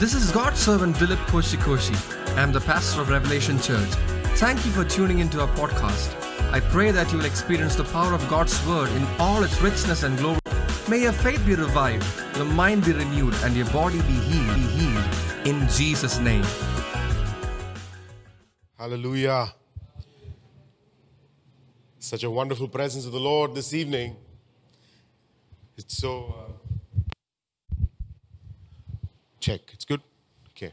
This is God's servant Dilip Koshikoshi. I am the pastor of Revelation Church. Thank you for tuning into our podcast. I pray that you will experience the power of God's word in all its richness and glory. May your faith be revived, your mind be renewed, and your body be healed, be healed in Jesus' name. Hallelujah. Such a wonderful presence of the Lord this evening. It's so. Uh, check. It's good? Okay.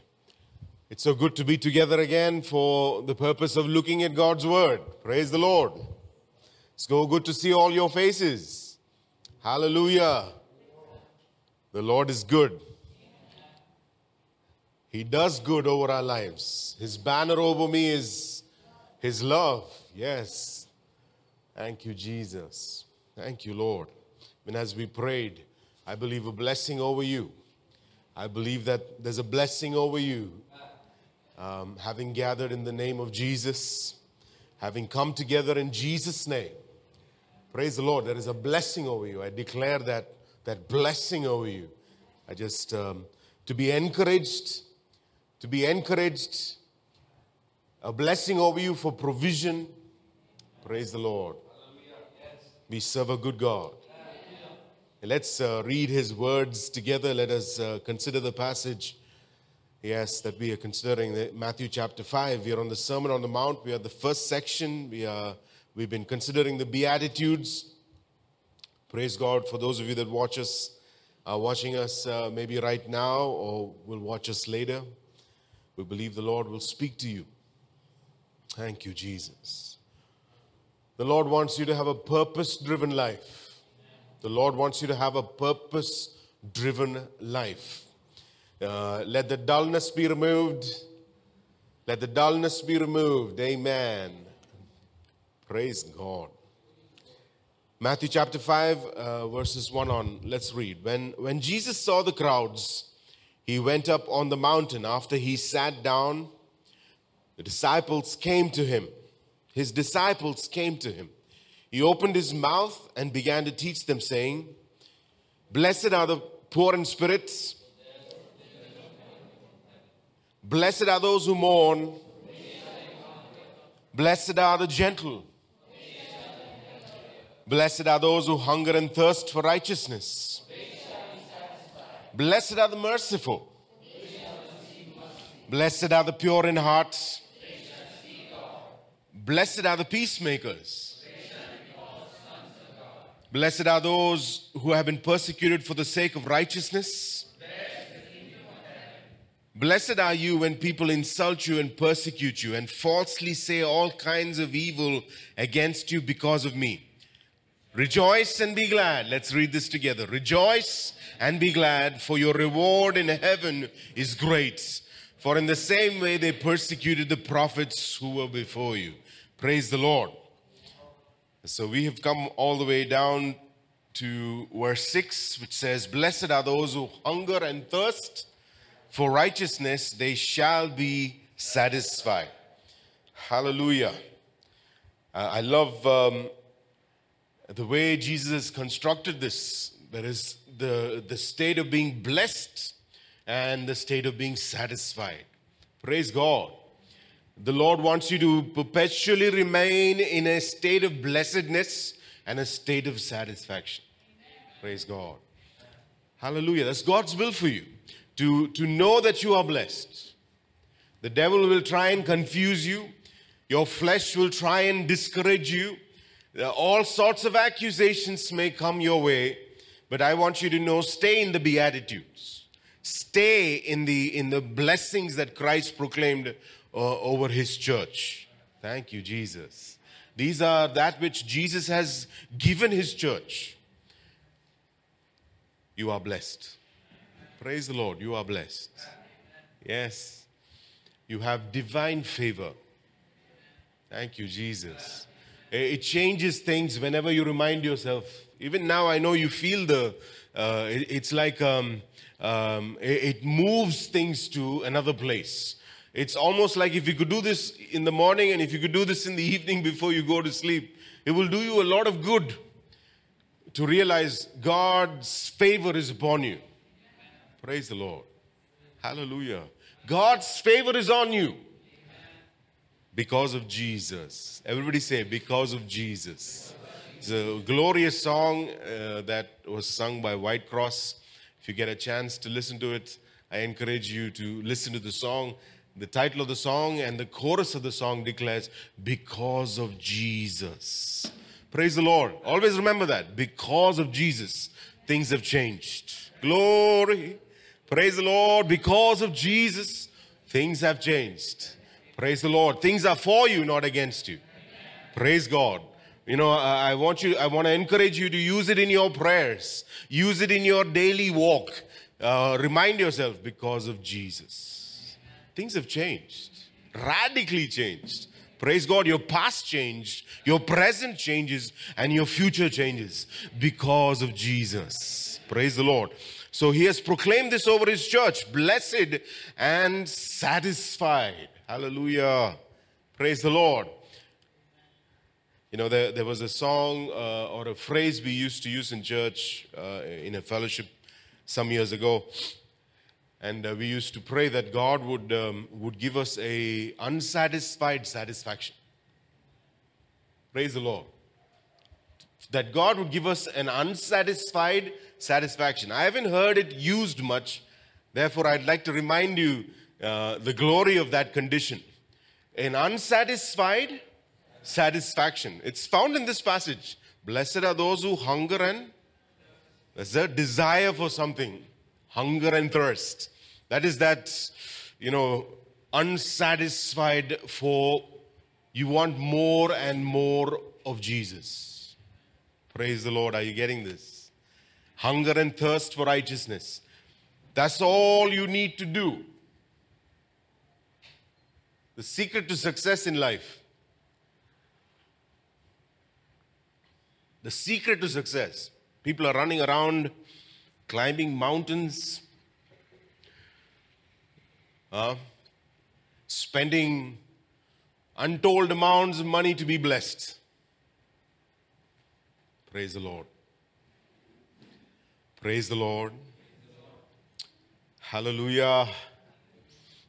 It's so good to be together again for the purpose of looking at God's Word. Praise the Lord. It's so good to see all your faces. Hallelujah. The Lord is good. He does good over our lives. His banner over me is His love. Yes. Thank you, Jesus. Thank you, Lord. And as we prayed, I believe a blessing over you. I believe that there's a blessing over you. Um, having gathered in the name of Jesus, having come together in Jesus' name. Praise the Lord. There is a blessing over you. I declare that, that blessing over you. I just, um, to be encouraged, to be encouraged, a blessing over you for provision. Praise the Lord. We serve a good God. Let's uh, read his words together. Let us uh, consider the passage. Yes, that we are considering Matthew chapter 5. We are on the Sermon on the Mount. We are the first section. We are, we've been considering the Beatitudes. Praise God for those of you that watch us, are watching us uh, maybe right now or will watch us later. We believe the Lord will speak to you. Thank you, Jesus. The Lord wants you to have a purpose driven life. The Lord wants you to have a purpose driven life. Uh, let the dullness be removed. Let the dullness be removed. Amen. Praise God. Matthew chapter 5, uh, verses 1 on. Let's read. When, when Jesus saw the crowds, he went up on the mountain. After he sat down, the disciples came to him. His disciples came to him. He opened his mouth and began to teach them, saying, Blessed are the poor in spirits. Blessed are those who mourn. Blessed are the gentle. Blessed are those who hunger and thirst for righteousness. Blessed are the merciful. Blessed are the pure in heart. Blessed are the peacemakers. Blessed are those who have been persecuted for the sake of righteousness. Blessed are you when people insult you and persecute you and falsely say all kinds of evil against you because of me. Rejoice and be glad. Let's read this together. Rejoice and be glad, for your reward in heaven is great. For in the same way they persecuted the prophets who were before you. Praise the Lord. So we have come all the way down to verse 6, which says, Blessed are those who hunger and thirst for righteousness, they shall be satisfied. Hallelujah. Uh, I love um, the way Jesus constructed this. There is the, the state of being blessed and the state of being satisfied. Praise God. The Lord wants you to perpetually remain in a state of blessedness and a state of satisfaction. Praise God. Hallelujah. That's God's will for you to, to know that you are blessed. The devil will try and confuse you, your flesh will try and discourage you. All sorts of accusations may come your way, but I want you to know stay in the Beatitudes. Stay in the, in the blessings that Christ proclaimed uh, over his church. Thank you, Jesus. These are that which Jesus has given his church. You are blessed. Praise the Lord. You are blessed. Yes. You have divine favor. Thank you, Jesus. It changes things whenever you remind yourself. Even now, I know you feel the, uh, it's like um, um, it moves things to another place. It's almost like if you could do this in the morning and if you could do this in the evening before you go to sleep, it will do you a lot of good to realize God's favor is upon you. Praise the Lord. Hallelujah. God's favor is on you because of Jesus. Everybody say, because of Jesus. It's a glorious song uh, that was sung by White Cross. If you get a chance to listen to it, I encourage you to listen to the song. The title of the song and the chorus of the song declares, Because of Jesus. Praise the Lord. Always remember that. Because of Jesus, things have changed. Glory. Praise the Lord. Because of Jesus, things have changed. Praise the Lord. Things are for you, not against you. Praise God. You know, I want you, I want to encourage you to use it in your prayers, use it in your daily walk. Uh, remind yourself because of Jesus. Things have changed, radically changed. Praise God, your past changed, your present changes, and your future changes because of Jesus. Praise the Lord. So he has proclaimed this over his church blessed and satisfied. Hallelujah. Praise the Lord. You know, there, there was a song uh, or a phrase we used to use in church uh, in a fellowship some years ago. And uh, we used to pray that God would, um, would give us a unsatisfied satisfaction. Praise the Lord. That God would give us an unsatisfied satisfaction. I haven't heard it used much. Therefore, I'd like to remind you uh, the glory of that condition. An unsatisfied satisfaction. It's found in this passage. Blessed are those who hunger and there's a desire for something, hunger and thirst. That is that, you know, unsatisfied for you want more and more of Jesus. Praise the Lord. Are you getting this? Hunger and thirst for righteousness. That's all you need to do. The secret to success in life The secret to success people are running around climbing mountains, uh, spending untold amounts of money to be blessed. Praise the Lord. Praise the Lord. Hallelujah.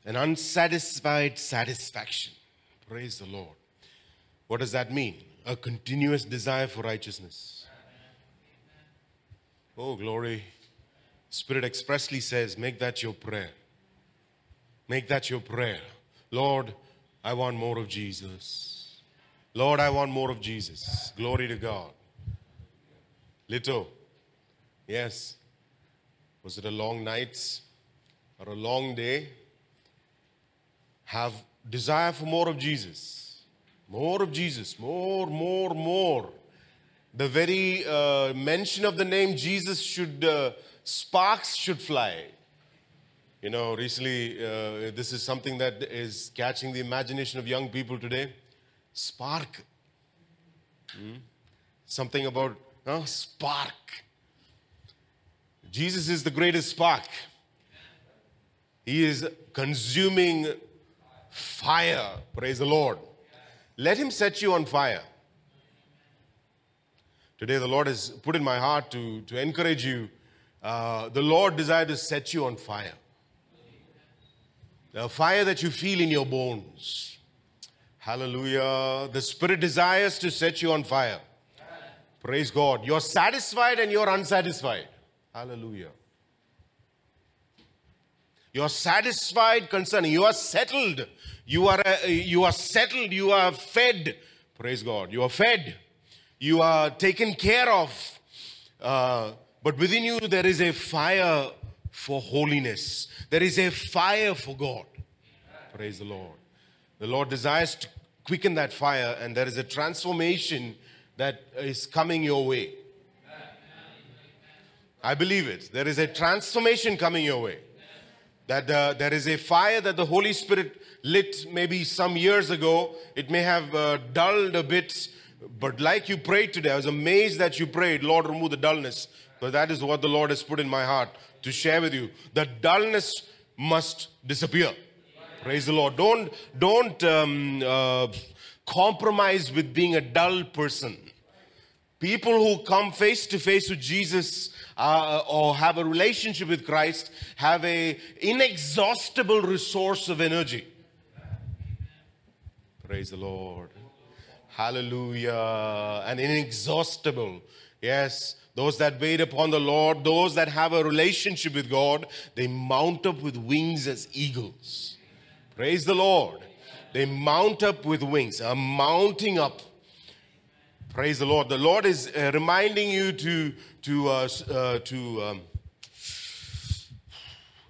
An unsatisfied satisfaction. Praise the Lord. What does that mean? a continuous desire for righteousness. Oh, glory. Spirit expressly says, make that your prayer. Make that your prayer. Lord, I want more of Jesus. Lord, I want more of Jesus. Glory to God. Lito, yes. Was it a long night or a long day? Have desire for more of Jesus more of Jesus, more, more, more. The very uh, mention of the name Jesus should, uh, sparks should fly. You know, recently, uh, this is something that is catching the imagination of young people today. Spark. Hmm? Something about uh, spark. Jesus is the greatest spark. He is consuming fire. Praise the Lord. Let Him set you on fire. Today, the Lord has put in my heart to, to encourage you. Uh, the Lord desires to set you on fire. The fire that you feel in your bones. Hallelujah. The Spirit desires to set you on fire. Praise God. You're satisfied and you're unsatisfied. Hallelujah. You're satisfied concerning, you are settled you are, uh, you are settled, you are fed. Praise God. You are fed. You are taken care of. Uh, but within you, there is a fire for holiness. There is a fire for God. Praise the Lord. The Lord desires to quicken that fire, and there is a transformation that is coming your way. I believe it. There is a transformation coming your way. That uh, there is a fire that the Holy Spirit lit maybe some years ago. It may have uh, dulled a bit, but like you prayed today, I was amazed that you prayed, Lord, remove the dullness. But that is what the Lord has put in my heart to share with you. The dullness must disappear. Praise the Lord. Don't don't um, uh, compromise with being a dull person. People who come face to face with Jesus uh, or have a relationship with Christ have a inexhaustible resource of energy. Praise the Lord. Hallelujah. An inexhaustible. Yes, those that wait upon the Lord, those that have a relationship with God, they mount up with wings as eagles. Praise the Lord. They mount up with wings, are mounting up. Praise the Lord. The Lord is uh, reminding you to to uh, uh, to um,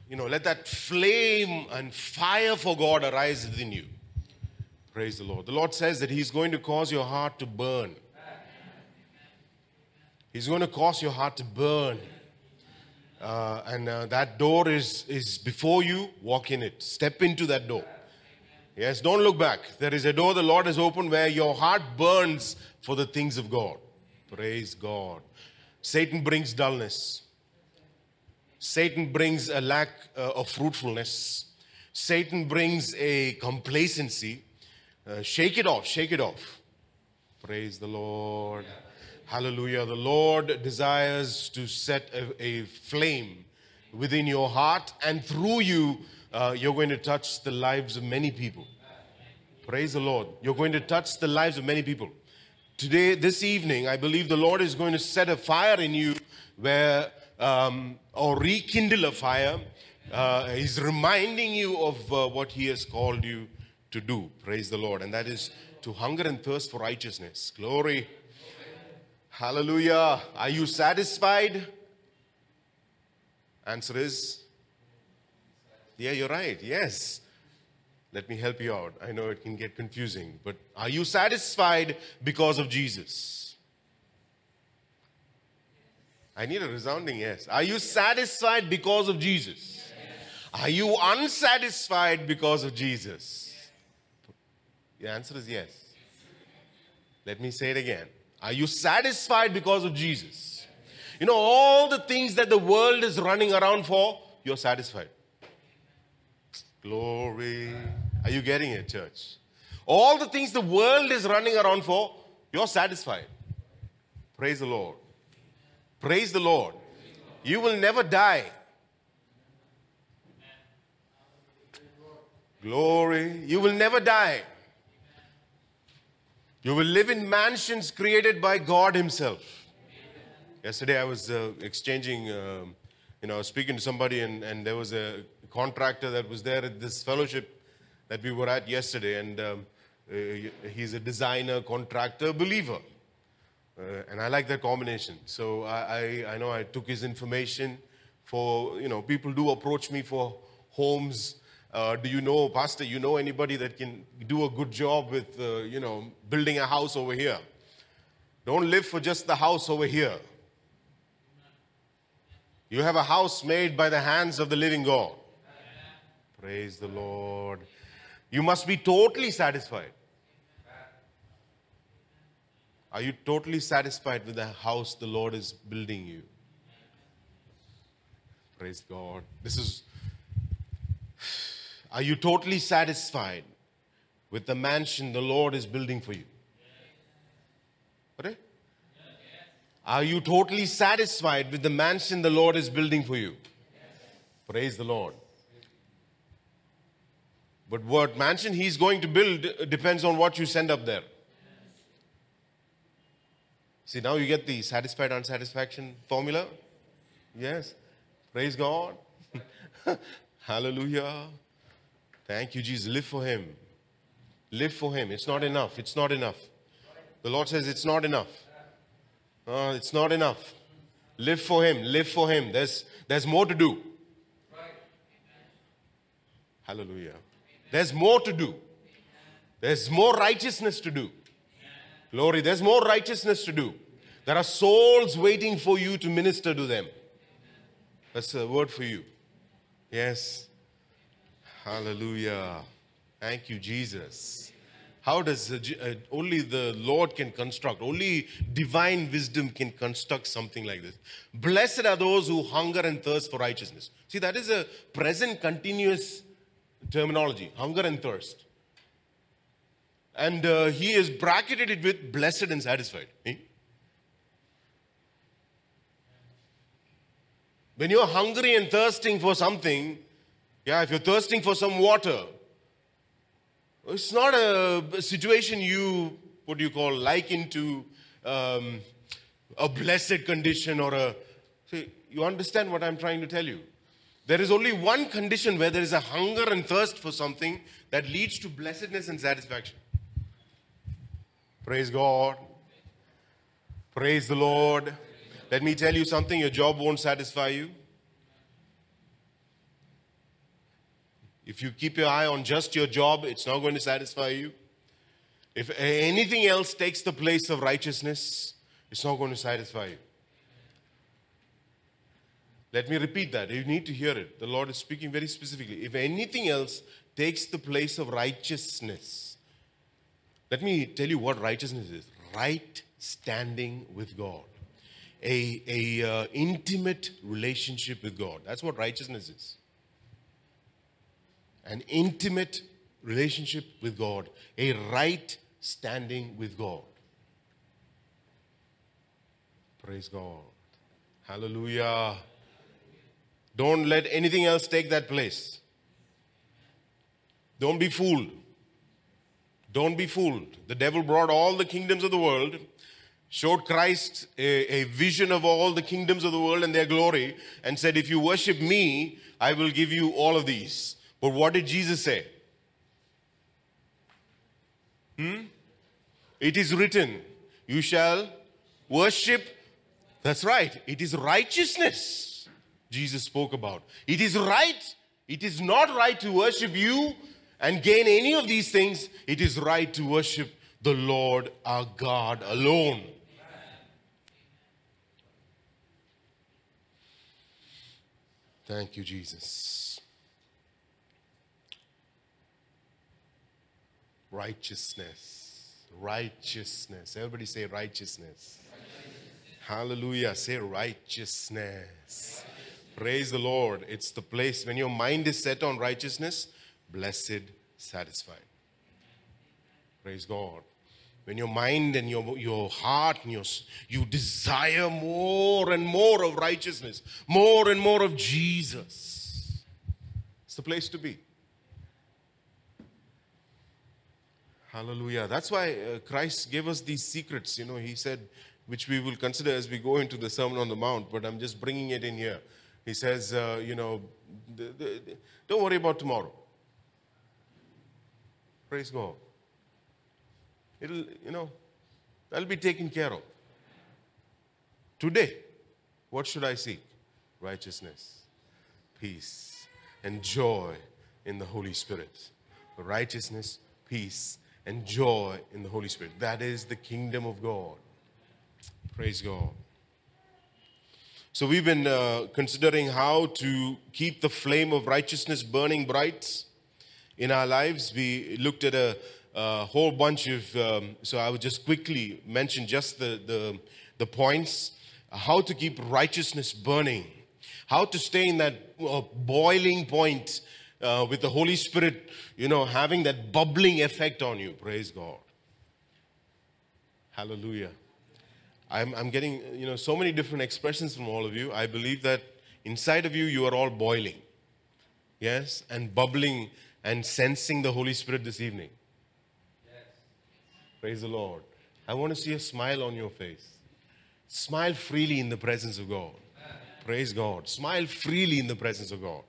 you know let that flame and fire for God arise within you. Praise the Lord. The Lord says that He's going to cause your heart to burn. He's going to cause your heart to burn. Uh, and uh, that door is, is before you. Walk in it. Step into that door. Yes, don't look back. There is a door the Lord has opened where your heart burns for the things of God. Praise God. Satan brings dullness. Satan brings a lack uh, of fruitfulness. Satan brings a complacency. Uh, shake it off, shake it off. Praise the Lord. Hallelujah. The Lord desires to set a, a flame within your heart, and through you, uh, you're going to touch the lives of many people. Praise the Lord. You're going to touch the lives of many people. Today, this evening, I believe the Lord is going to set a fire in you where, um, or rekindle a fire. Uh, he's reminding you of uh, what He has called you to do. Praise the Lord. And that is to hunger and thirst for righteousness. Glory. Hallelujah. Are you satisfied? Answer is yeah, you're right. Yes. Let me help you out. I know it can get confusing, but are you satisfied because of Jesus? I need a resounding yes. Are you satisfied because of Jesus? Are you unsatisfied because of Jesus? The answer is yes. Let me say it again. Are you satisfied because of Jesus? You know, all the things that the world is running around for, you're satisfied. Glory. Are you getting it, church? All the things the world is running around for, you're satisfied. Praise the Lord. Praise the Lord. You will never die. Glory. You will never die. You will live in mansions created by God Himself. Yesterday I was uh, exchanging, um, you know, speaking to somebody, and, and there was a contractor that was there at this fellowship that we were at yesterday, and um, uh, he's a designer, contractor, believer. Uh, and I like that combination. So I, I, I know I took his information for, you know, people do approach me for homes uh, do you know, Pastor, you know anybody that can do a good job with, uh, you know, building a house over here? Don't live for just the house over here. You have a house made by the hands of the living God. Praise the Lord. You must be totally satisfied. Are you totally satisfied with the house the Lord is building you? Praise God. This is are you totally satisfied with the mansion the Lord is building for you? Are you totally satisfied with the mansion the Lord is building for you? Praise the Lord. But what mansion He's going to build uh, depends on what you send up there. See, now you get the satisfied unsatisfaction formula? Yes. Praise God. Hallelujah. Thank you, Jesus. Live for Him. Live for Him. It's not enough. It's not enough. The Lord says it's not enough. Uh, it's not enough. Live for Him. Live for Him. There's, there's more to do. Hallelujah. There's more to do. There's more righteousness to do. Glory. There's more righteousness to do. There are souls waiting for you to minister to them. That's a word for you. Yes. Hallelujah. Thank you, Jesus. How does uh, only the Lord can construct, only divine wisdom can construct something like this? Blessed are those who hunger and thirst for righteousness. See, that is a present continuous terminology hunger and thirst. And uh, he is bracketed it with blessed and satisfied. Eh? When you're hungry and thirsting for something, yeah, if you're thirsting for some water, it's not a situation you, what do you call, liken to um, a blessed condition or a. See, you understand what I'm trying to tell you? There is only one condition where there is a hunger and thirst for something that leads to blessedness and satisfaction. Praise God. Praise the Lord. Let me tell you something your job won't satisfy you. If you keep your eye on just your job, it's not going to satisfy you. If anything else takes the place of righteousness, it's not going to satisfy you. Let me repeat that. You need to hear it. The Lord is speaking very specifically. If anything else takes the place of righteousness, let me tell you what righteousness is right standing with God, a, a uh, intimate relationship with God. That's what righteousness is. An intimate relationship with God, a right standing with God. Praise God. Hallelujah. Don't let anything else take that place. Don't be fooled. Don't be fooled. The devil brought all the kingdoms of the world, showed Christ a, a, vision of all the kingdoms of the world and their glory, and said, If you worship me, I will give you all of these. But what did Jesus say? Hmm? It is written, You shall worship. That's right. It is righteousness Jesus spoke about. It is right. It is not right to worship you and gain any of these things. It is right to worship the Lord our God alone. Thank you, Jesus. Righteousness. Righteousness. Everybody say righteousness. righteousness. Hallelujah. Say righteousness. Praise the Lord. It's the place when your mind is set on righteousness, blessed, satisfied. Praise God. When your mind and your, your heart and your, you desire more and more of righteousness, more and more of Jesus, it's the place to be. Hallelujah. That's why uh, Christ gave us these secrets, you know, he said, which we will consider as we go into the Sermon on the Mount, but I'm just bringing it in here. He says, uh, you know, don't worry about tomorrow. Praise God. It'll, you know, that'll be taken care of. Today, what should I seek? Righteousness, peace, and joy in the Holy Spirit. Righteousness, peace, and joy in the Holy Spirit. That is the kingdom of God. Praise God. So, we've been uh, considering how to keep the flame of righteousness burning bright in our lives. We looked at a, a whole bunch of, um, so I would just quickly mention just the, the, the points how to keep righteousness burning, how to stay in that uh, boiling point uh, with the Holy Spirit, you know, having that bubbling effect on you. Praise God. Hallelujah. I'm, I'm getting, you know, so many different expressions from all of you. I believe that inside of you, you are all boiling. Yes? And bubbling and sensing the Holy Spirit this evening. Yes. Praise the Lord. I want to see a smile on your face. Smile freely in the presence of God. Praise God. Smile freely in the presence of God.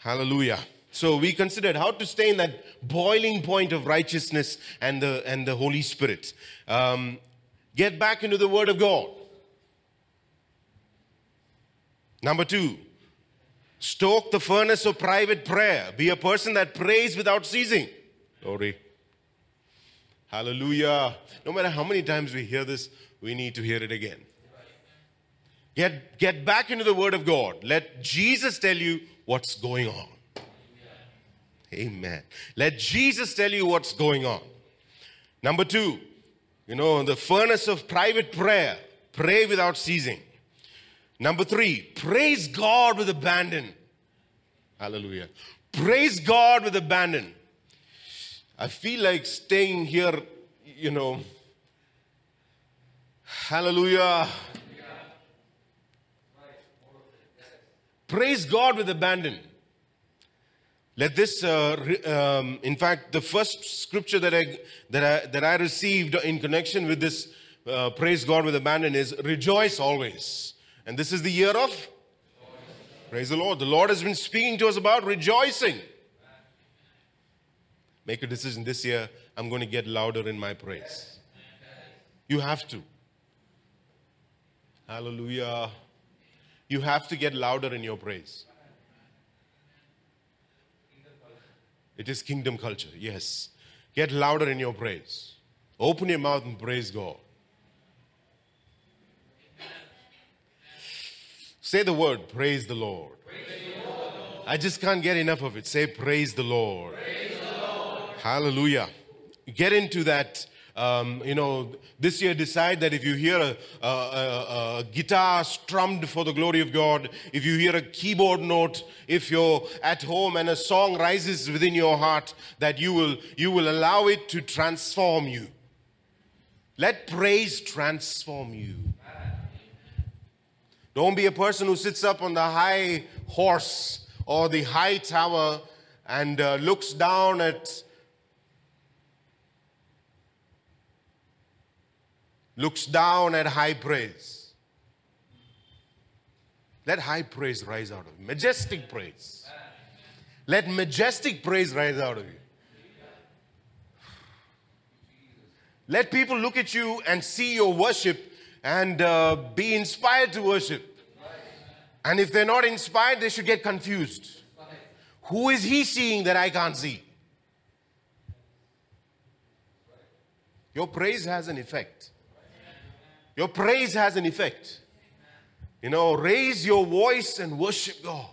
Hallelujah. So we considered how to stay in that boiling point of righteousness and the and the Holy Spirit. Um, Get back into the Word of God. Number two, stoke the furnace of private prayer. Be a person that prays without ceasing. Glory. Hallelujah. No matter how many times we hear this, we need to hear it again. Get, get back into the Word of God. Let Jesus tell you what's going on. Amen. Let Jesus tell you what's going on. Number two, you know, the furnace of private prayer, pray without ceasing. Number three, praise God with abandon. Hallelujah. Praise God with abandon. I feel like staying here, you know. Hallelujah. Praise God with abandon. Let this, uh, re- um, in fact, the first scripture that I, that I, that I received in connection with this uh, praise God with abandon is rejoice always. And this is the year of praise the Lord. The Lord has been speaking to us about rejoicing. Make a decision this year. I'm going to get louder in my praise. You have to. Hallelujah. You have to get louder in your praise. It is kingdom culture, yes. Get louder in your praise. Open your mouth and praise God. Say the word, praise the Lord. I just can't get enough of it. Say, praise the Lord. Hallelujah. Get into that. Um, you know, this year decide that if you hear a, a, a, a guitar strummed for the glory of God, if you hear a keyboard note, if you're at home and a song rises within your heart, that you will you will allow it to transform you. Let praise transform you. Don't be a person who sits up on the high horse or the high tower and uh, looks down at looks down at high praise. Let high praise rise out of you. Majestic praise. Let majestic praise rise out of you. Let people look at you and see your worship and uh, be inspired to worship. And if they're not inspired, they should get confused. Who is he seeing that I can't see? Your praise has an effect. Your praise has an effect. You know, raise your voice and worship God.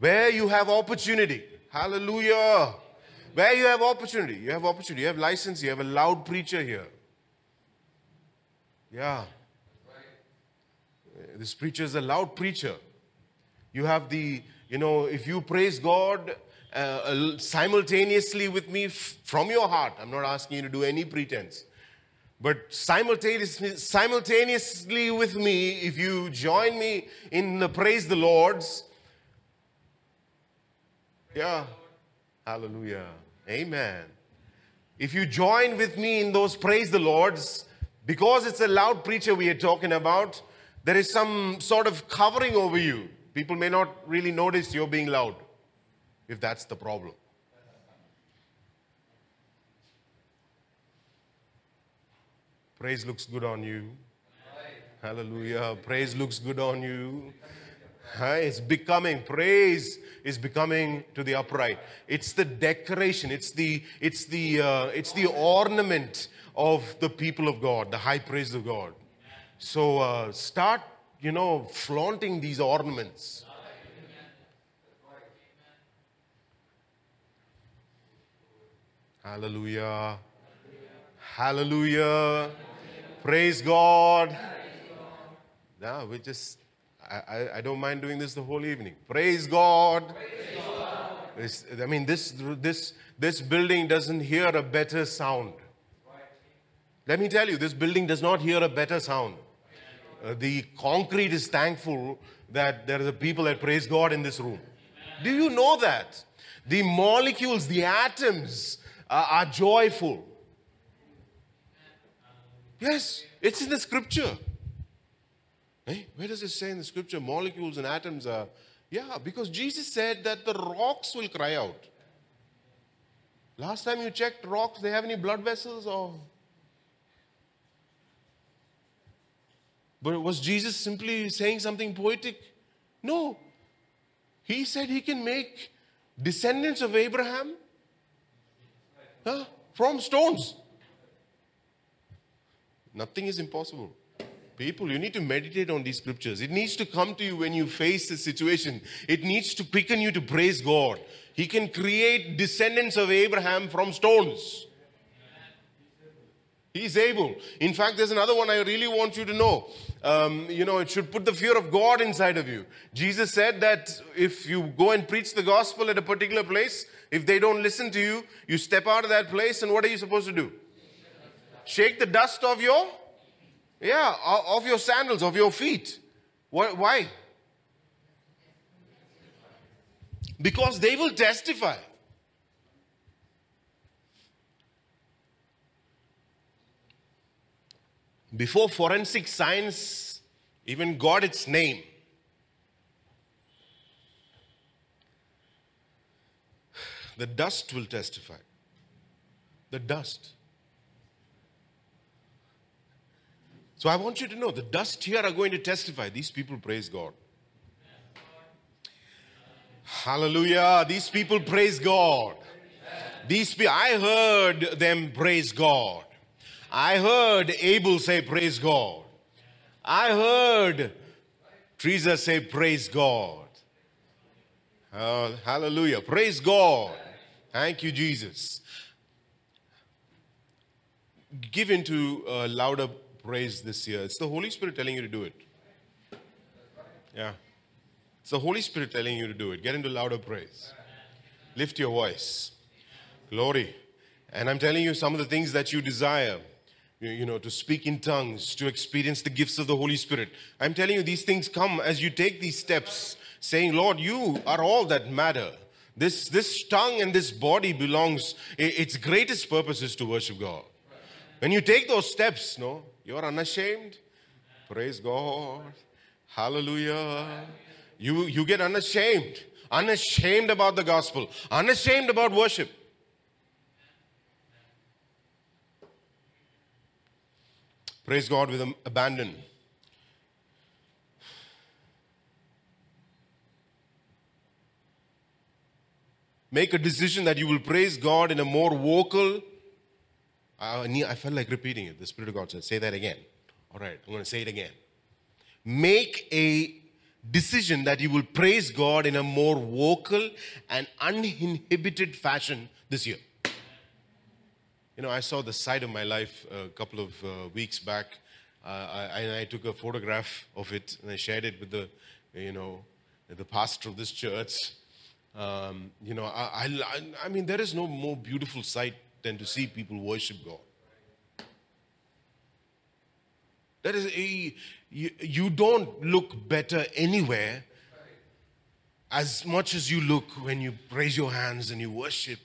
Where you have opportunity. Hallelujah. Where you have opportunity. You have opportunity. You have license. You have a loud preacher here. Yeah. This preacher is a loud preacher. You have the, you know, if you praise God uh, simultaneously with me f- from your heart, I'm not asking you to do any pretense. But simultaneously, simultaneously with me, if you join me in the praise the Lord's, yeah, hallelujah, amen. If you join with me in those praise the Lord's, because it's a loud preacher we are talking about, there is some sort of covering over you. People may not really notice you're being loud, if that's the problem. Praise looks good on you. Hallelujah. Praise looks good on you. It's becoming, praise is becoming to the upright. It's the decoration, it's the, it's the, uh, it's the ornament of the people of God, the high praise of God. So uh, start, you know, flaunting these ornaments. Hallelujah. Hallelujah. Praise God. Now we just, I, I, I, don't mind doing this the whole evening. Praise God. Praise God. I mean, this, this, this building doesn't hear a better sound. Let me tell you, this building does not hear a better sound. Uh, the concrete is thankful that there are the people that praise God in this room. Do you know that? The molecules, the atoms uh, are joyful. Yes, it's in the scripture. Hey, where does it say in the scripture molecules and atoms are? Yeah, because Jesus said that the rocks will cry out. Last time you checked rocks, they have any blood vessels or But was Jesus simply saying something poetic? No. He said he can make descendants of Abraham huh, from stones. Nothing is impossible. People, you need to meditate on these scriptures. It needs to come to you when you face a situation. It needs to quicken you to praise God. He can create descendants of Abraham from stones. He's able. In fact, there's another one I really want you to know. Um, you know, it should put the fear of God inside of you. Jesus said that if you go and preach the gospel at a particular place, if they don't listen to you, you step out of that place, and what are you supposed to do? Shake the dust of your, yeah, of your sandals, of your feet. Why? because they will testify. Before forensic science even got its name, the dust will testify. The dust. So I want you to know the dust here are going to testify. These people praise God. Hallelujah. These people praise God. These people, I heard them praise God. I heard Abel say, Praise God. I heard Teresa say, Praise God. Uh, hallelujah. Praise God. Thank you, Jesus. Give into uh, louder praise this year. It's the Holy Spirit telling you to do it. Yeah. It's the Holy Spirit telling you to do it. Get into louder praise. Lift your voice. Glory. And I'm telling you some of the things that you desire. You, know, to speak in tongues, to experience the gifts of the Holy Spirit. I'm telling you, these things come as you take these steps, saying, Lord, you are all that matter. This, this tongue and this body belongs, its greatest purpose is to worship God. When you take those steps, no, you're unashamed. Praise God. Hallelujah. You, you get unashamed. Unashamed about the gospel. Unashamed about worship. Praise God with abandon. Make a decision that you will praise God in a more vocal. I felt like repeating it. The Spirit of God said, Say that again. All right, I'm going to say it again. Make a decision that you will praise God in a more vocal and uninhibited fashion this year. You know, I saw the side of my life a couple of uh, weeks back, uh, I, and I took a photograph of it and I shared it with the, you know, the pastor of this church. Um, you know, I, I, I mean, there is no more beautiful sight than to see people worship God. That is, a, you, you don't look better anywhere as much as you look when you raise your hands and you worship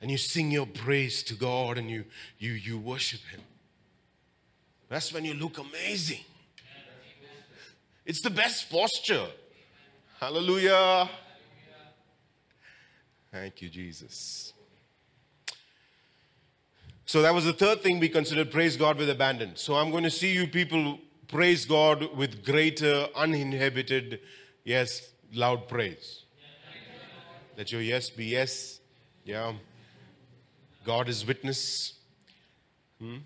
and you sing your praise to God and you, you, you worship Him. That's when you look amazing. It's the best posture. Hallelujah. Thank you, Jesus. So that was the third thing we considered praise God with abandon. So I'm going to see you people praise God with greater, uninhibited, yes, loud praise. Let your yes be yes. Yeah. God is witness. Hmm?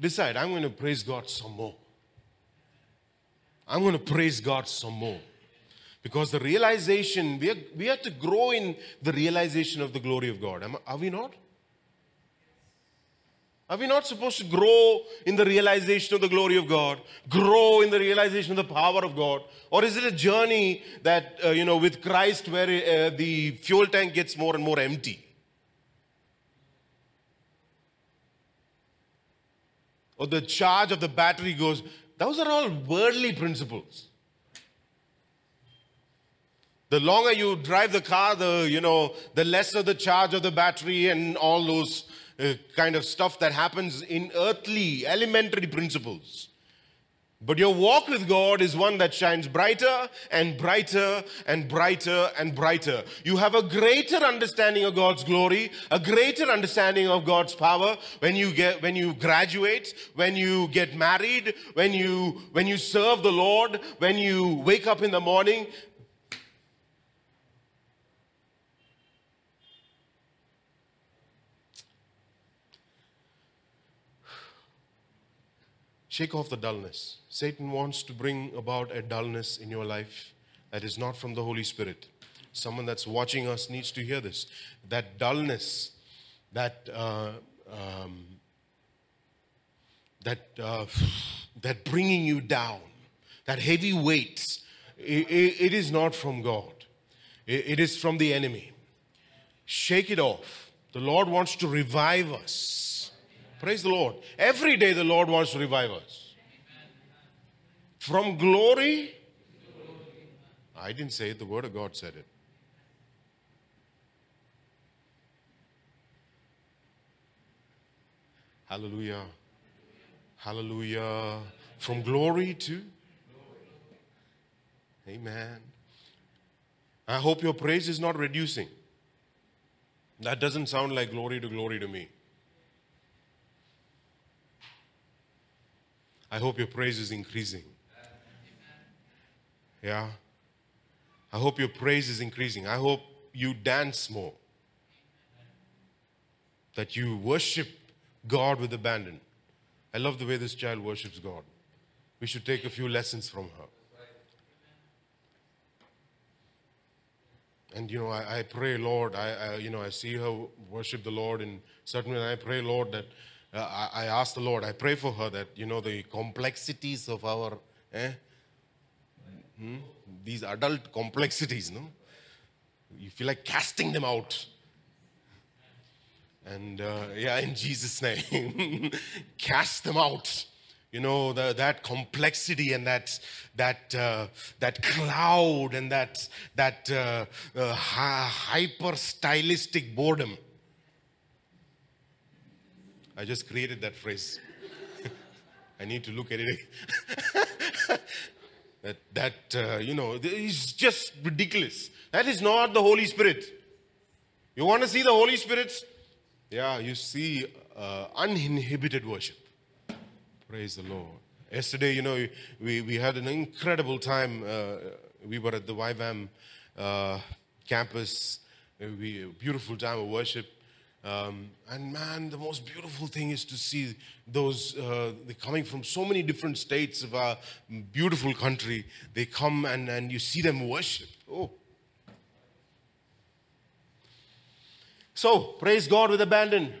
Decide, I'm going to praise God some more. I'm going to praise God some more. Because the realization, we, are, we have to grow in the realization of the glory of God. Am, are we not? Are we not supposed to grow in the realization of the glory of God? Grow in the realization of the power of God? Or is it a journey that, uh, you know, with Christ where uh, the fuel tank gets more and more empty? or the charge of the battery goes, those are all worldly principles. The longer you drive the car, the you know, the lesser the charge of the battery and all those uh, kind of stuff that happens in earthly, elementary principles. But your walk with God is one that shines brighter and brighter and brighter and brighter. You have a greater understanding of God's glory, a greater understanding of God's power when you get when you graduate, when you get married, when you when you serve the Lord, when you wake up in the morning. Shake off the dullness. Satan wants to bring about a dullness in your life that is not from the Holy Spirit. Someone that's watching us needs to hear this. That dullness, that uh, um, that uh, that bringing you down, that heavy weight, it, it is not from God. It, it is from the enemy. Shake it off. The Lord wants to revive us. Praise the Lord. Every day the Lord wants to revive us. From glory. I didn't say it, the Word of God said it. Hallelujah. Hallelujah. From glory to. Amen. I hope your praise is not reducing. That doesn't sound like glory to glory to me. I hope your praise is increasing. Yeah. I hope your praise is increasing. I hope you dance more. That you worship God with abandon. I love the way this child worships God. We should take a few lessons from her. And you know, I, I pray, Lord, I, I, you know I see her worship the Lord, and certainly I pray, Lord, that uh, I, I ask the Lord, I pray for her that you know the complexities of our, eh, hmm, these adult complexities, no, you feel like casting them out. And uh, yeah, in Jesus' name, cast them out. You know the, that complexity and that that uh, that cloud and that that uh, uh, hyper stylistic boredom i just created that phrase i need to look at it that that uh, you know is just ridiculous that is not the holy spirit you want to see the holy spirit yeah you see uh, uninhibited worship Praise the Lord. Yesterday, you know, we, we had an incredible time. Uh, we were at the YWAM uh, campus. We, beautiful time of worship. Um, and man, the most beautiful thing is to see those, uh, coming from so many different states of our beautiful country. They come and, and you see them worship. Oh. So, praise God with abandon.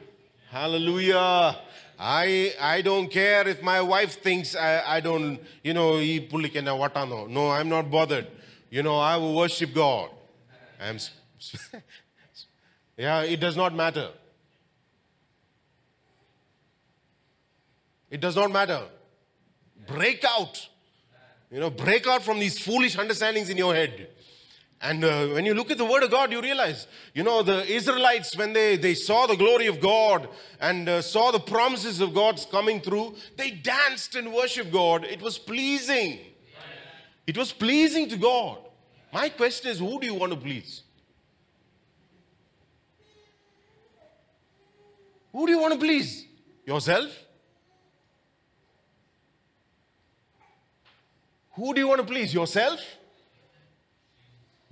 Hallelujah. I, I don't care if my wife thinks I, I don't, you know. No, I'm not bothered. You know, I will worship God. I'm, yeah, it does not matter. It does not matter. Break out. You know, break out from these foolish understandings in your head. And uh, when you look at the Word of God, you realize, you know, the Israelites, when they, they saw the glory of God and uh, saw the promises of God's coming through, they danced and worshiped God. It was pleasing. It was pleasing to God. My question is, who do you want to please? Who do you want to please? Yourself? Who do you want to please? Yourself?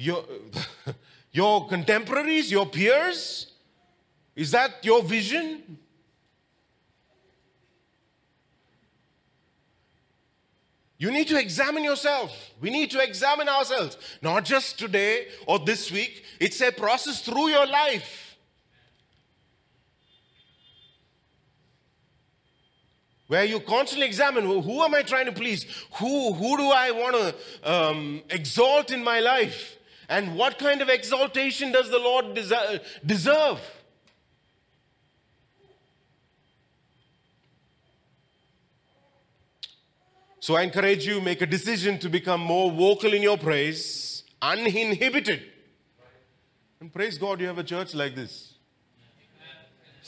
your, your contemporaries, your peers? Is that your vision? You need to examine yourself. We need to examine ourselves. Not just today or this week, it's a process through your life. Where you constantly examine who am I trying to please? Who, who do I want to um, exalt in my life? And what kind of exaltation does the Lord deserve? So I encourage you make a decision to become more vocal in your praise, uninhibited. And praise God you have a church like this.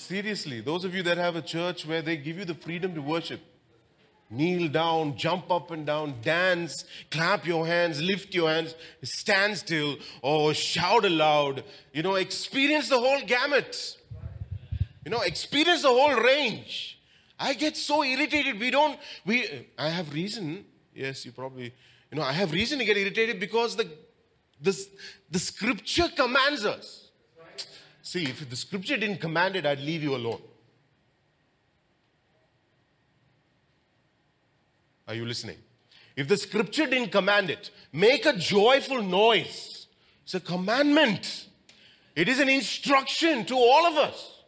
Seriously, those of you that have a church where they give you the freedom to worship, kneel down, jump up and down, dance, clap your hands, lift your hands, stand still, or shout aloud. You know, experience the whole gamut. You know, experience the whole range. I get so irritated. We don't, we, I have reason. Yes, you probably, you know, I have reason to get irritated because the, the, the scripture commands us. See, if the scripture didn't command it, I'd leave you alone. Are you listening? If the scripture didn't command it, make a joyful noise. It's a commandment, it is an instruction to all of us.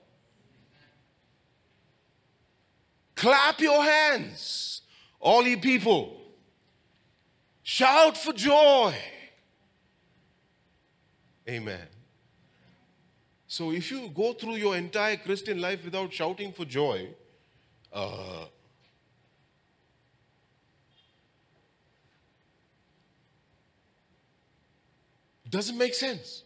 Clap your hands, all ye people. Shout for joy. Amen. So, if you go through your entire Christian life without shouting for joy, uh, Doesn't make sense.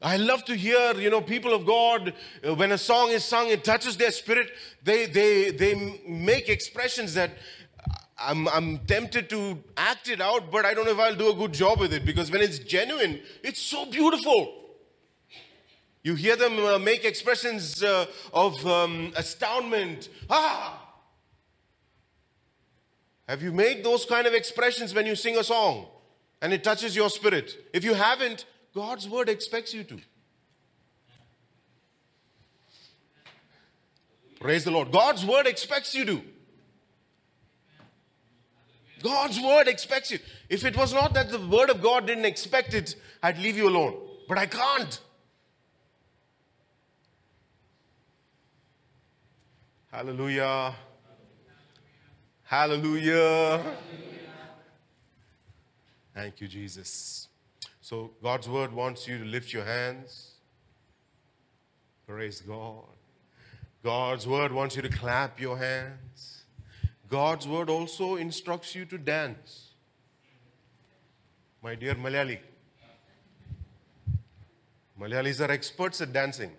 I love to hear, you know, people of God, uh, when a song is sung, it touches their spirit. They, they, they make expressions that I'm, I'm tempted to act it out, but I don't know if I'll do a good job with it because when it's genuine, it's so beautiful. You hear them uh, make expressions uh, of um, astoundment. Ah! Have you made those kind of expressions when you sing a song and it touches your spirit? If you haven't, God's word expects you to. Praise the Lord. God's word expects you to. God's word expects you. If it was not that the word of God didn't expect it, I'd leave you alone. But I can't. Hallelujah. Hallelujah. Thank you, Jesus. So, God's word wants you to lift your hands. Praise God. God's word wants you to clap your hands. God's word also instructs you to dance. My dear Malayali, Malayalis are experts at dancing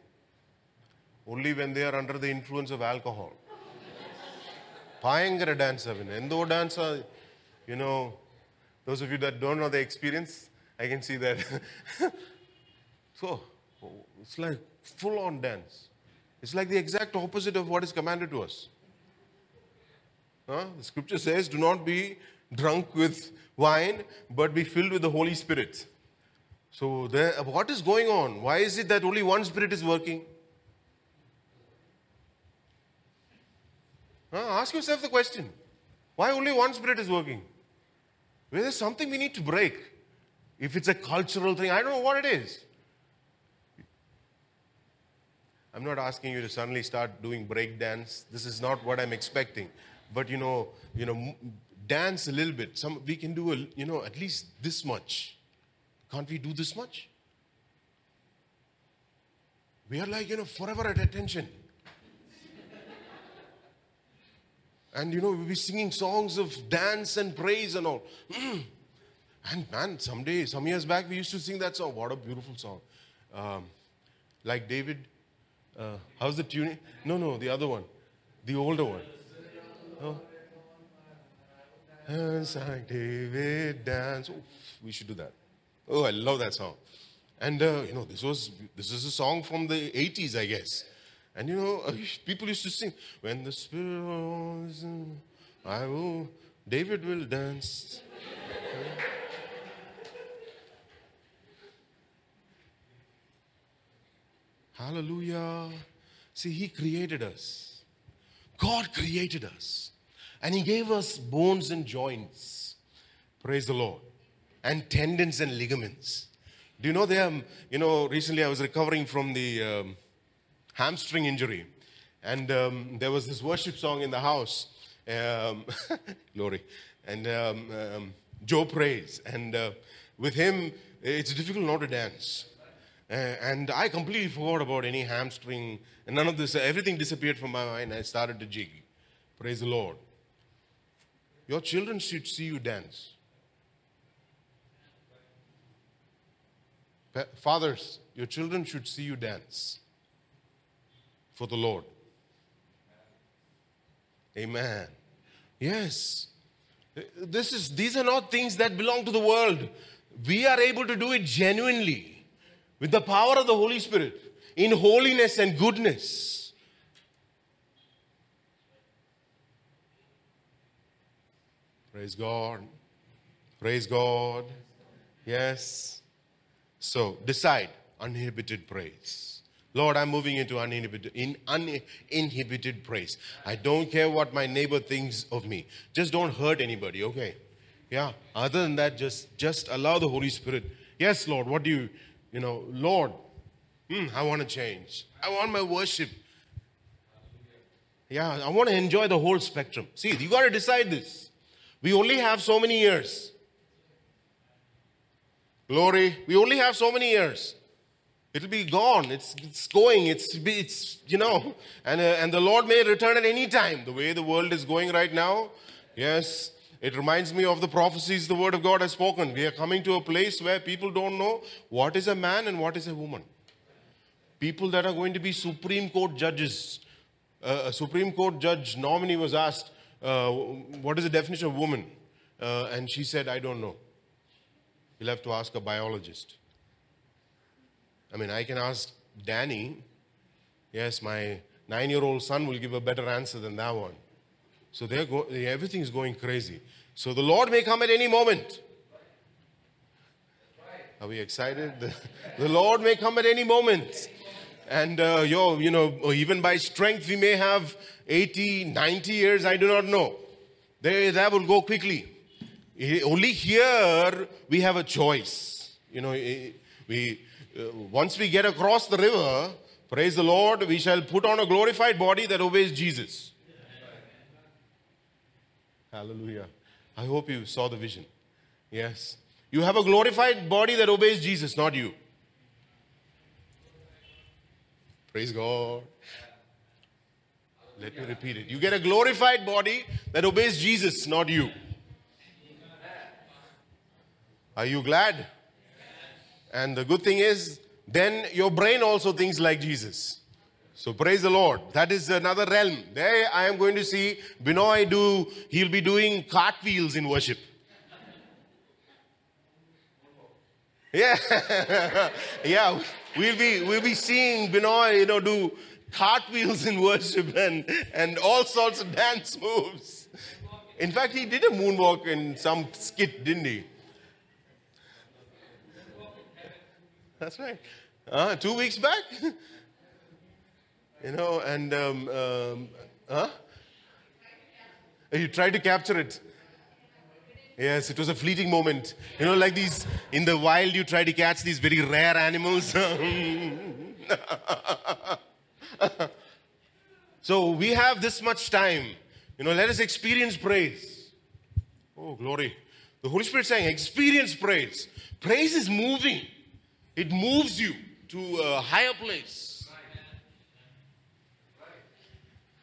only when they are under the influence of alcohol. Pyangara dance, Endo dancer, you know, those of you that don't know the experience, I can see that. so, it's like full on dance. It's like the exact opposite of what is commanded to us. Huh? the scripture says do not be drunk with wine but be filled with the holy spirit so there, what is going on why is it that only one spirit is working Huh? Ask yourself the question why only one spirit is working? Well, there's something we need to break. If it's a cultural thing, I don't know what it is. I'm not asking you to suddenly start doing break dance. This is not what I'm expecting. But you know, you know, dance a little bit. Some we can do a, you know, at least this much. Can't we do this much? We are like, you know, forever at attention. And you know, we'll be singing songs of dance and praise and all. Mm. And man, someday, some years back, we used to sing that song. What a beautiful song. Um, like David, uh, how's the tuning? No, no, the other one, the older one. Oh. Dance like David dance. We should do that. Oh, I love that song. And uh, you know, this was this is a song from the 80s, I guess. And you know, people used to sing, When the Spirit in, I will, David will dance. Hallelujah. See, He created us. God created us. And He gave us bones and joints. Praise the Lord. And tendons and ligaments. Do you know they you know, recently I was recovering from the um, hamstring injury. And um, there was this worship song in the house. Um, glory. And um, um, Joe prays. And uh, with him, it's difficult not to dance. Uh, and I completely forgot about any hamstring and none of this. Everything disappeared from my mind. I started to jig. Praise the Lord. Your children should see you dance. Fathers, your children should see you dance for the Lord. Amen. Yes. This is, these are not things that belong to the world. We are able to do it genuinely with the power of the Holy Spirit in holiness and goodness. Praise God. Praise God. Yes. So decide uninhibited praise. Lord, I'm moving into uninhibited, in uninhibited praise. I don't care what my neighbor thinks of me. Just don't hurt anybody, okay? Yeah. Other than that, just just allow the Holy Spirit. Yes, Lord. What do you, you know, Lord? hmm, I want to change. I want my worship. Yeah, I want to enjoy the whole spectrum. See, you got to decide this. We only have so many years. Glory. We only have so many years. It'll be gone. It's, it's going. It's, it's you know, and, uh, and the Lord may return at any time. The way the world is going right now, yes, it reminds me of the prophecies the Word of God has spoken. We are coming to a place where people don't know what is a man and what is a woman. people that are going to be Supreme Court judges. Uh, a Supreme Court judge nominee was asked, uh, What is the definition of woman? Uh, and she said, I don't know. You'll have to ask a biologist. I mean, I can ask Danny. Yes, my nine year old son will give a better answer than that one. So they're go- everything is going crazy. So the Lord may come at any moment. Are we excited? The, the Lord may come at any moment. And uh, yo, you know, even by strength, we may have 80, 90 years, I do not know. They, that will go quickly. Only here we have a choice. You know, we, uh, once we get across the river, praise the Lord, we shall put on a glorified body that obeys Jesus. Hallelujah. I hope you saw the vision. Yes. You have a glorified body that obeys Jesus, not you. Praise God. Let me repeat it. You get a glorified body that obeys Jesus, not you. Are you glad? And the good thing is, then your brain also thinks like Jesus. So praise the Lord. That is another realm. There I am going to see Binoy do, he'll be doing cartwheels in worship. Yeah. yeah. We'll be we'll be seeing Binoy, you know, do cartwheels in worship and, and all sorts of dance moves. In fact, he did a moonwalk in some skit, didn't he? That's right. Uh, two weeks back. you know, and um, um, huh? You tried to capture it. Yes, it was a fleeting moment. You know, like these in the wild, you try to catch these very rare animals. so we have this much time. You know, let us experience praise. Oh, glory. The Holy Spirit saying, experience praise. Praise is moving, it moves you to a higher place.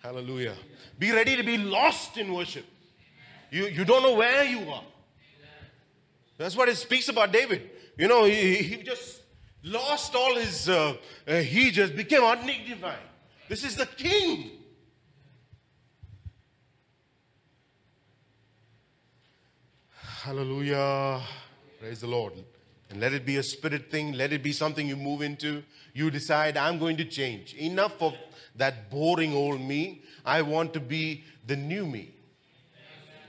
Hallelujah. Be ready to be lost in worship. You, you don't know where you are. That's what it speaks about David. You know, he, he just lost all his, uh, uh, he just became undignified. This is the king. Hallelujah. Praise the Lord. And let it be a spirit thing. Let it be something you move into. You decide, I'm going to change. Enough of that boring old me. I want to be the new me.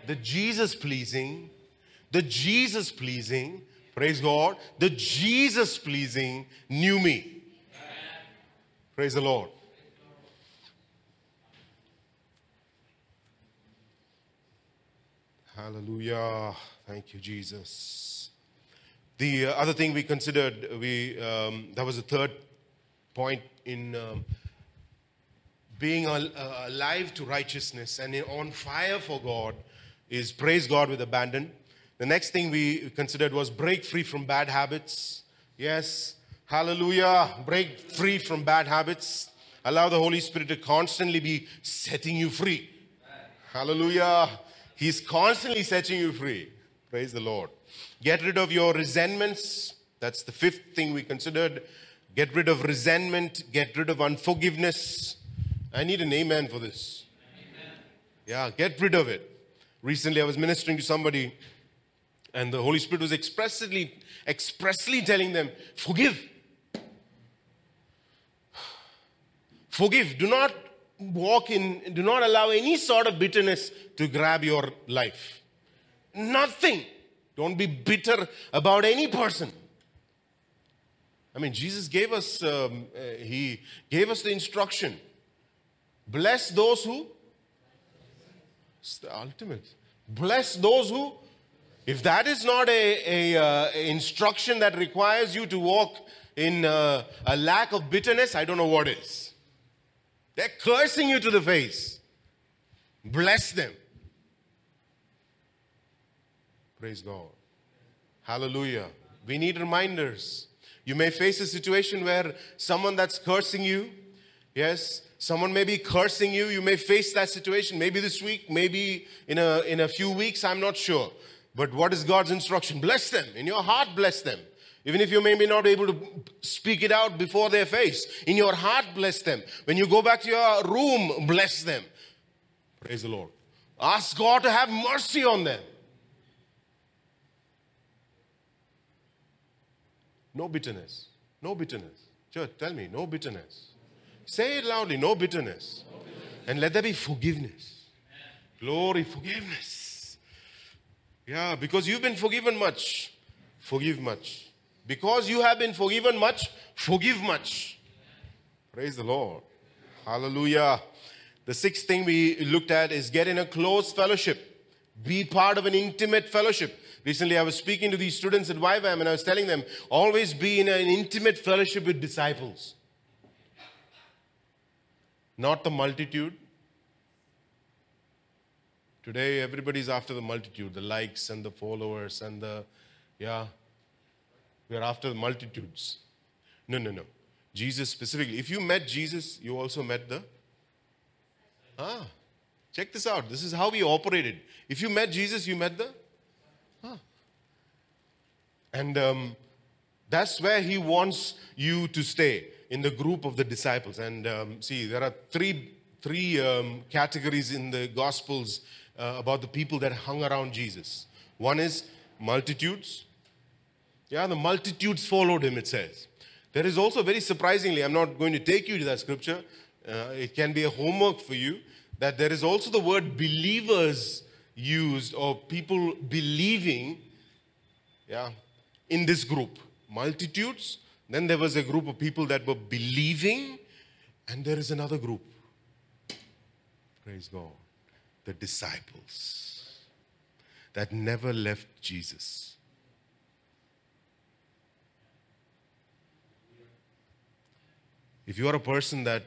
The Jesus pleasing, the Jesus pleasing, praise God, the Jesus pleasing new me. Praise the Lord. Hallelujah. Thank you, Jesus. The uh, other thing we considered, we um, that was the third point in um, being al- uh, alive to righteousness and on fire for God is praise God with abandon. The next thing we considered was break free from bad habits. Yes, hallelujah. Break free from bad habits. Allow the Holy Spirit to constantly be setting you free. Hallelujah. He's constantly setting you free. Praise the Lord. Get rid of your resentments. That's the fifth thing we considered. Get rid of resentment. Get rid of unforgiveness. I need an amen for this. Yeah, get rid of it. Recently, I was ministering to somebody, and the Holy Spirit was expressly, expressly telling them, forgive. Forgive. Do not walk in, do not allow any sort of bitterness to grab your life. Nothing. Don't be bitter about any person. I mean, Jesus gave us, um, uh, He gave us the instruction bless those who it's the ultimate. Bless those who, if that is not a, a uh, instruction that requires you to walk in uh, a lack of bitterness, I don't know what is. They're cursing you to the face. Bless them. Praise God. Hallelujah. We need reminders. You may face a situation where someone that's cursing you, yes, someone may be cursing you. You may face that situation maybe this week, maybe in a, in a few weeks, I'm not sure. But what is God's instruction? Bless them. In your heart, bless them. Even if you may be not able to speak it out before their face, in your heart, bless them. When you go back to your room, bless them. Praise the Lord. Ask God to have mercy on them. No bitterness. No bitterness. Church, tell me, no bitterness. Say it loudly, no bitterness. No bitterness. And let there be forgiveness. Glory, forgiveness. Yeah, because you've been forgiven much, forgive much. Because you have been forgiven much, forgive much. Praise the Lord. Hallelujah. The sixth thing we looked at is get in a close fellowship. Be part of an intimate fellowship. Recently, I was speaking to these students at YWAM and I was telling them, always be in an intimate fellowship with disciples. Not the multitude. Today, everybody's after the multitude, the likes and the followers and the, yeah, we're after the multitudes. No, no, no. Jesus specifically. If you met Jesus, you also met the. Ah, check this out. This is how we operated. If you met Jesus, you met the. Ah. And um, that's where he wants you to stay in the group of the disciples. And um, see, there are three, three um, categories in the Gospels uh, about the people that hung around Jesus. One is multitudes. Yeah, the multitudes followed him, it says. There is also very surprisingly, I'm not going to take you to that scripture, uh, it can be a homework for you, that there is also the word believers used or people believing yeah, in this group. Multitudes. Then there was a group of people that were believing, and there is another group. Praise God. The disciples that never left Jesus. If you are a person that,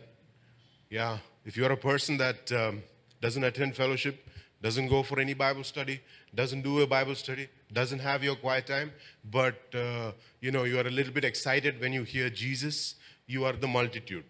yeah, if you are a person that um, doesn't attend fellowship, doesn't go for any Bible study, doesn't do a Bible study, doesn't have your quiet time, but uh, you know you are a little bit excited when you hear Jesus, you are the multitude.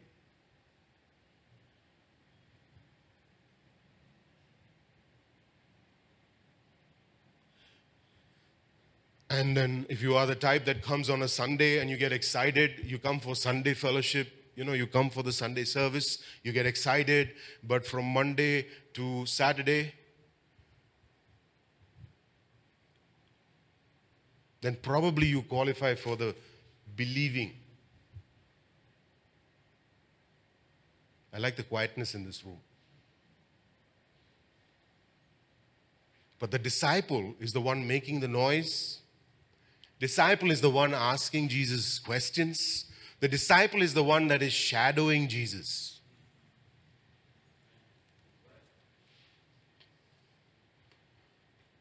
And then, if you are the type that comes on a Sunday and you get excited, you come for Sunday fellowship, you know, you come for the Sunday service, you get excited, but from Monday to Saturday, then probably you qualify for the believing. I like the quietness in this room. But the disciple is the one making the noise. Disciple is the one asking Jesus questions. The disciple is the one that is shadowing Jesus.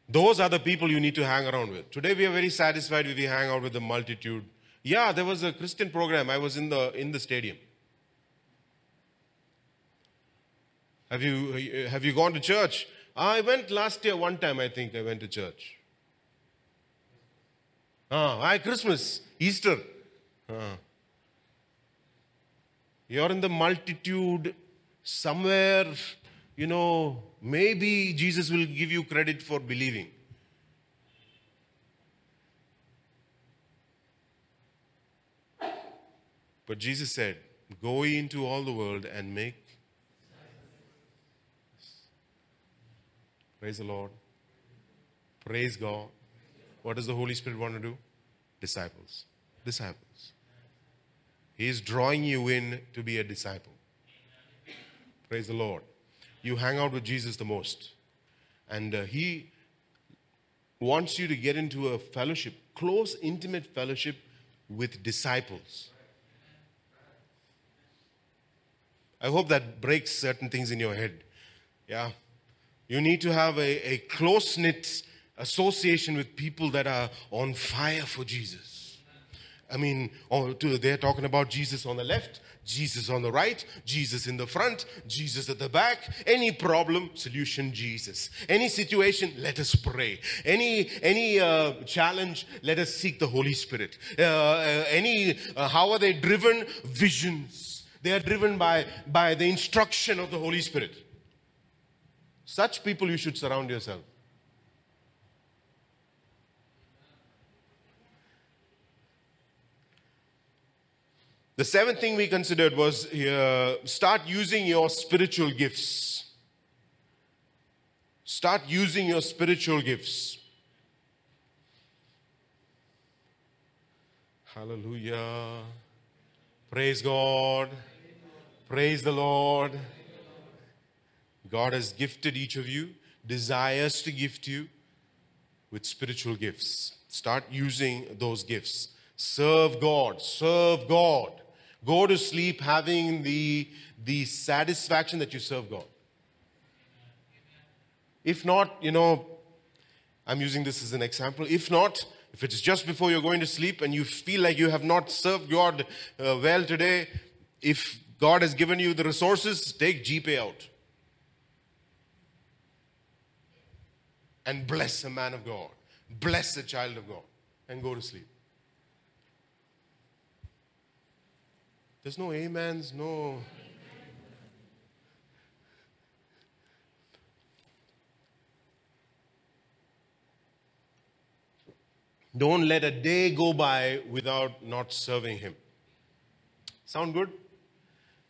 Those are the people you need to hang around with. Today we are very satisfied if we hang out with the multitude. Yeah, there was a Christian program. I was in the in the stadium. Have you have you gone to church? I went last year one time. I think I went to church. I Christmas, Easter. You're in the multitude somewhere, you know, maybe Jesus will give you credit for believing. But Jesus said, Go into all the world and make. Praise the Lord. Praise God. What does the Holy Spirit want to do? Disciples. Disciples. He is drawing you in to be a disciple. Praise the Lord. You hang out with Jesus the most. And uh, He wants you to get into a fellowship, close, intimate fellowship with disciples. I hope that breaks certain things in your head. Yeah. You need to have a, a close knit association with people that are on fire for Jesus. I mean, they're talking about Jesus on the left, Jesus on the right, Jesus in the front, Jesus at the back. Any problem, solution, Jesus. Any situation, let us pray. Any any uh, challenge, let us seek the Holy Spirit. Uh, uh, any uh, how are they driven? Visions. They are driven by by the instruction of the Holy Spirit. Such people you should surround yourself. The seventh thing we considered was uh, start using your spiritual gifts. Start using your spiritual gifts. Hallelujah. Praise God. Praise the Lord. God has gifted each of you, desires to gift you with spiritual gifts. Start using those gifts. Serve God. Serve God. Go to sleep having the, the satisfaction that you serve God. If not, you know, I'm using this as an example. If not, if it's just before you're going to sleep and you feel like you have not served God uh, well today, if God has given you the resources, take GPay out. And bless a man of God, bless a child of God, and go to sleep. There's no amens, no. Don't let a day go by without not serving Him. Sound good?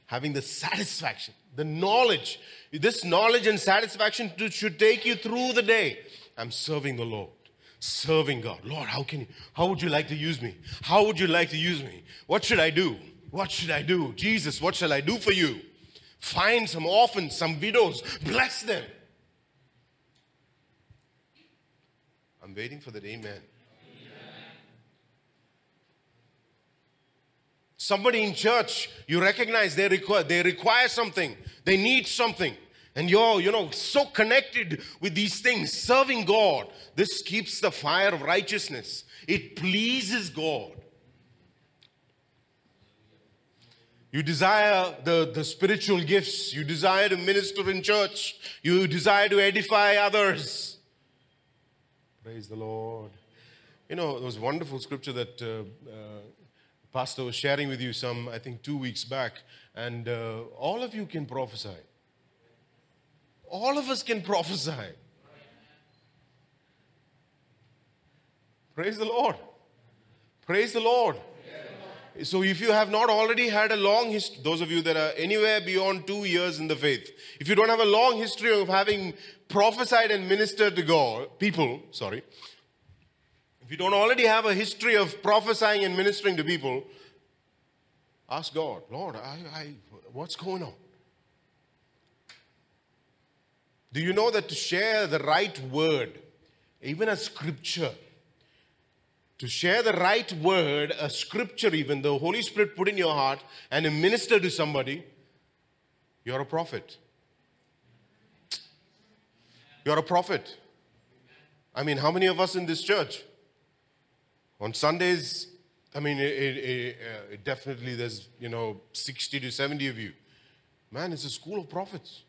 Having the satisfaction, the knowledge. This knowledge and satisfaction should take you through the day. I'm serving the Lord, serving God. Lord, how can you, how would you like to use me? How would you like to use me? What should I do? What should I do? Jesus, what shall I do for you? Find some orphans, some widows, bless them. I'm waiting for that amen. Somebody in church, you recognize they require, they require something, they need something. And you're, you know, so connected with these things, serving God. This keeps the fire of righteousness. It pleases God. You desire the, the spiritual gifts. You desire to minister in church. You desire to edify others. Praise the Lord. You know, there was wonderful scripture that uh, uh, Pastor was sharing with you some, I think, two weeks back, and uh, all of you can prophesy. All of us can prophesy. Praise the Lord. Praise the Lord. So, if you have not already had a long history, those of you that are anywhere beyond two years in the faith, if you don't have a long history of having prophesied and ministered to God, people, sorry, if you don't already have a history of prophesying and ministering to people, ask God, Lord, I, I, what's going on? Do you know that to share the right word, even a scripture, to share the right word, a scripture, even the Holy Spirit put in your heart and minister to somebody, you're a prophet. You're a prophet. I mean, how many of us in this church? On Sundays, I mean, it, it, uh, it definitely there's, you know, 60 to 70 of you. Man, it's a school of prophets.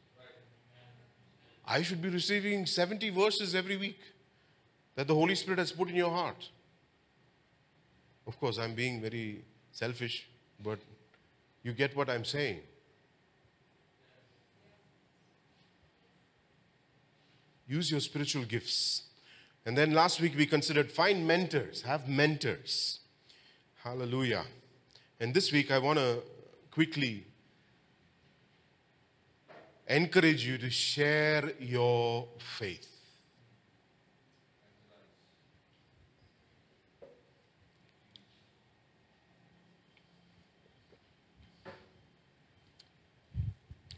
I should be receiving 70 verses every week that the Holy Spirit has put in your heart. Of course, I'm being very selfish, but you get what I'm saying. Use your spiritual gifts. And then last week we considered find mentors, have mentors. Hallelujah. And this week I want to quickly encourage you to share your faith.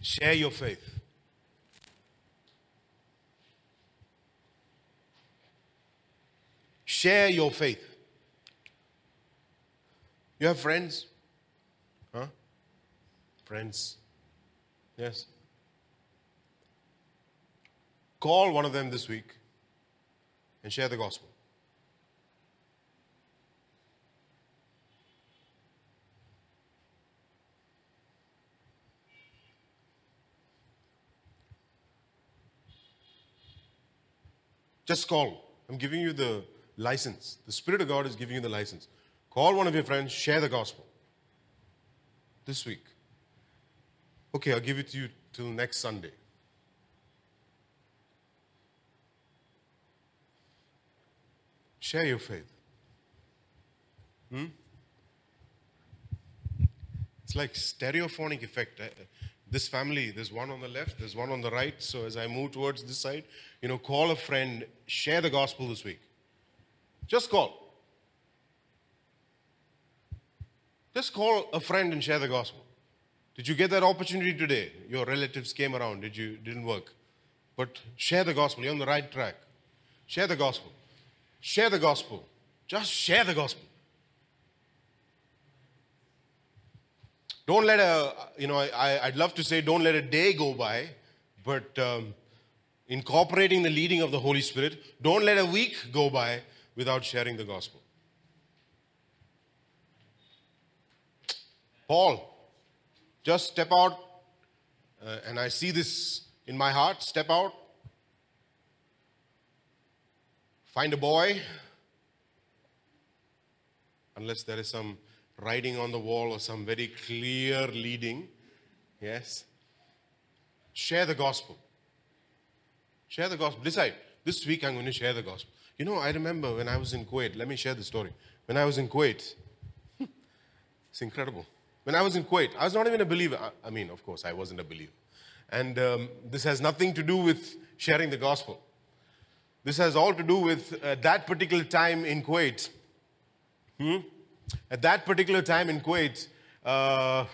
Share your faith. Share your faith. You have friends? Huh? Friends. Yes. Call one of them this week and share the gospel. Just call. I'm giving you the license. The Spirit of God is giving you the license. Call one of your friends, share the gospel this week. Okay, I'll give it to you till next Sunday. Share your faith. Hmm? It's like stereophonic effect. Uh, This family, there's one on the left, there's one on the right. So as I move towards this side, you know, call a friend, share the gospel this week. Just call. Just call a friend and share the gospel. Did you get that opportunity today? Your relatives came around, did you didn't work. But share the gospel. You're on the right track. Share the gospel. Share the gospel. Just share the gospel. Don't let a, you know, I, I'd love to say don't let a day go by, but um, incorporating the leading of the Holy Spirit, don't let a week go by without sharing the gospel. Paul, just step out, uh, and I see this in my heart step out, find a boy, unless there is some writing on the wall or some very clear leading. Yes. Share the gospel. Share the gospel. Decide. This week I'm going to share the gospel. You know, I remember when I was in Kuwait, let me share the story. When I was in Kuwait, it's incredible. When I was in Kuwait, I was not even a believer. I- mean, of course, I wasn't a believer. And um, this has nothing to do with sharing the gospel. This has all to do with uh, that particular time in Kuwait. At that particular time in Kuwait, uh,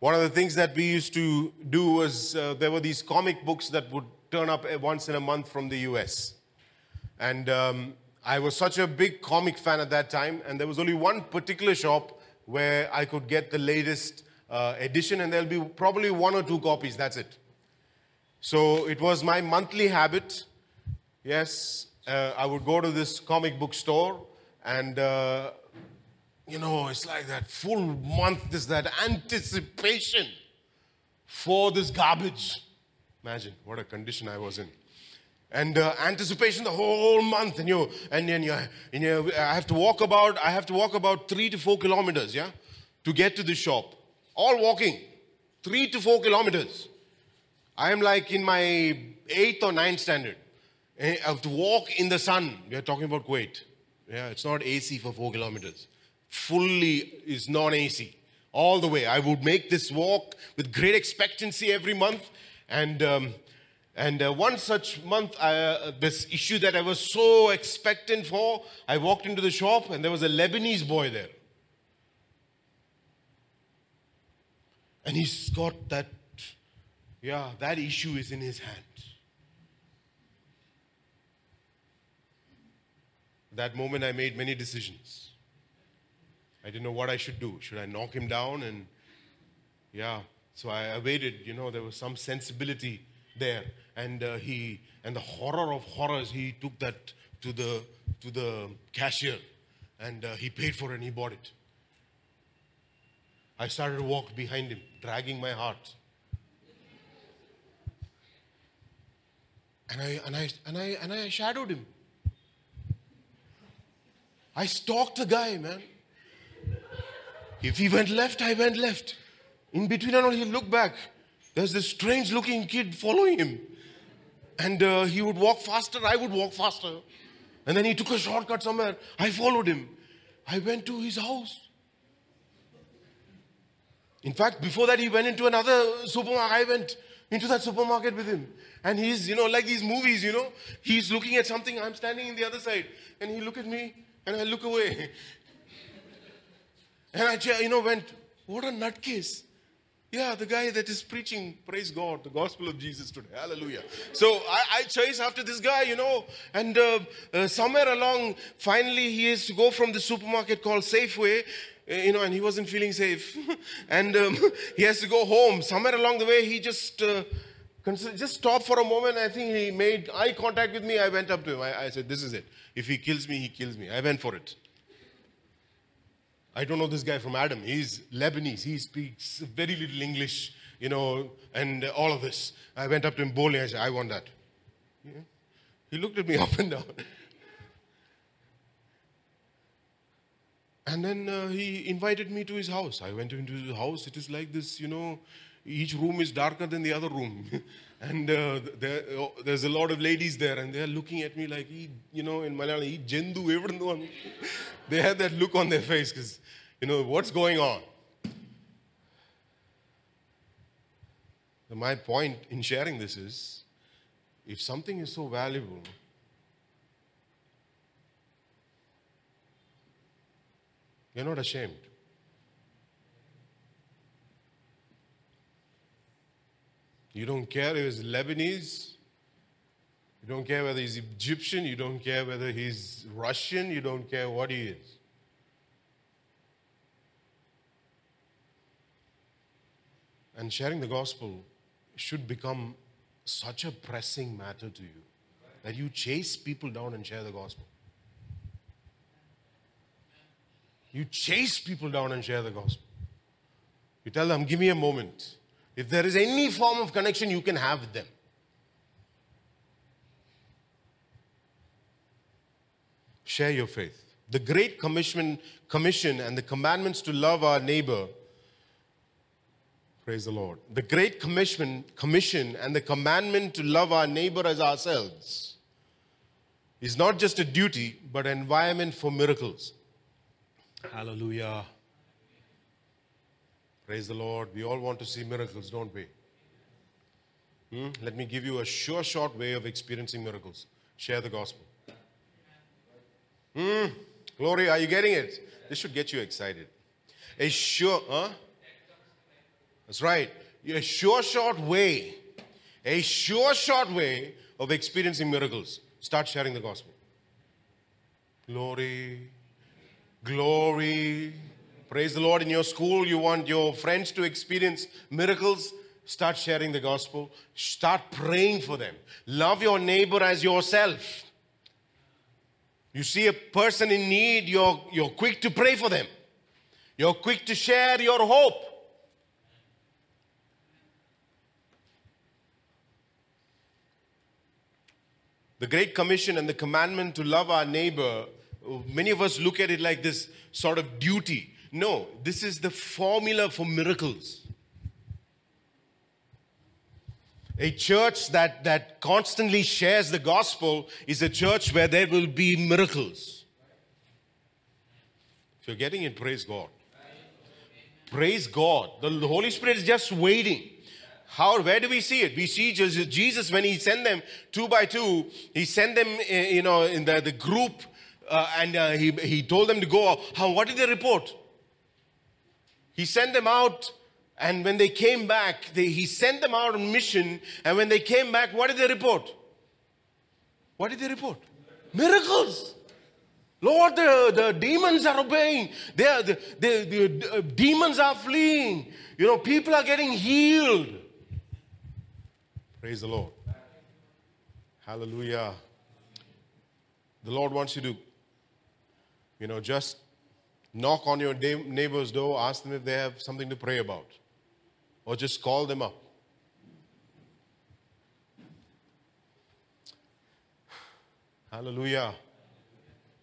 one of the things that we used to do was uh, there were these comic books that would turn up once in a month from the US. And um, I was such a big comic fan at that time, and there was only one particular shop where I could get the latest uh, edition, and there'll be probably one or two copies, that's it. So it was my monthly habit. Yes, uh, I would go to this comic book store, and uh, you know, it's like that full month, there's that anticipation for this garbage. Imagine what a condition I was in. And uh, anticipation the whole month, and you and then you, and you, I have to walk about. I have to walk about three to four kilometers, yeah, to get to the shop. All walking, three to four kilometers. I am like in my eighth or ninth standard. Eh, I have to walk in the sun. We are talking about Kuwait. Yeah, it's not AC for four kilometers. Fully is non AC. All the way. I would make this walk with great expectancy every month. And, um, and uh, one such month, uh, this issue that I was so expectant for, I walked into the shop and there was a Lebanese boy there. And he's got that, yeah, that issue is in his hand. That moment, I made many decisions. I didn't know what I should do. Should I knock him down? And yeah, so I, waited. You know, there was some sensibility there, and uh, he and the horror of horrors. He took that to the to the cashier, and uh, he paid for it. and He bought it. I started to walk behind him, dragging my heart. And I, and, I, and, I, and I shadowed him. I stalked the guy, man. If he went left, I went left. In between and all, he looked back. There's this strange looking kid following him. And uh, he would walk faster, I would walk faster. And then he took a shortcut somewhere. I followed him. I went to his house. In fact, before that, he went into another supermarket. I went into that supermarket with him. And he's, you know, like these movies, you know, he's looking at something. I'm standing in the other side. And he look at me, and I look away. And I, you know, went, what a nutcase. Yeah, the guy that is preaching, praise God, the gospel of Jesus today. Hallelujah. So I, I chase after this guy, you know, and uh, uh, somewhere along, finally, he has to go from the supermarket called Safeway, uh, you know, and he wasn't feeling safe. and um, he has to go home. Somewhere along the way, he just. Uh, just stopped for a moment. I think he made eye contact with me. I went up to him. I, I said, This is it. If he kills me, he kills me. I went for it. I don't know this guy from Adam. He's Lebanese. He speaks very little English, you know, and all of this. I went up to him boldly. I said, I want that. Yeah. He looked at me up and down. And then uh, he invited me to his house. I went into his house. It is like this, you know, each room is darker than the other room. And uh, there, oh, there's a lot of ladies there, and they're looking at me like, you know, in Malayalam, jendu They had that look on their face because, you know, what's going on? My point in sharing this is if something is so valuable, you're not ashamed. You don't care if he's Lebanese. You don't care whether he's Egyptian. You don't care whether he's Russian. You don't care what he is. And sharing the gospel should become such a pressing matter to you that you chase people down and share the gospel. You chase people down and share the gospel. You tell them, give me a moment. If there is any form of connection you can have with them. Share your faith. The Great Commission, commission and the commandments to love our neighbor Praise the Lord. The Great Commission, commission and the commandment to love our neighbor as ourselves is not just a duty, but an environment for miracles. Hallelujah. Praise the Lord. We all want to see miracles, don't we? Hmm? Let me give you a sure, short way of experiencing miracles. Share the gospel. Hmm? Glory, are you getting it? This should get you excited. A sure, huh? That's right. A sure, short way, a sure, short way of experiencing miracles. Start sharing the gospel. Glory, glory. Praise the Lord. In your school, you want your friends to experience miracles. Start sharing the gospel. Start praying for them. Love your neighbor as yourself. You see a person in need, you're, you're quick to pray for them. You're quick to share your hope. The Great Commission and the commandment to love our neighbor, many of us look at it like this sort of duty. No, this is the formula for miracles. A church that, that constantly shares the gospel is a church where there will be miracles. If you're getting it, praise God. Praise God. The Holy Spirit is just waiting. How, where do we see it? We see Jesus when he sent them two by two, he sent them, eh, you know, in the, the group uh, and uh, he, he told them to go. How, what did they report? He sent them out and when they came back, they, he sent them out on mission. And when they came back, what did they report? What did they report? Miracles. Lord, the, the demons are obeying. They are, the, the, the uh, demons are fleeing. You know, people are getting healed. Praise the Lord. Hallelujah. The Lord wants you to, you know, just knock on your neighbor's door, ask them if they have something to pray about, or just call them up. Hallelujah.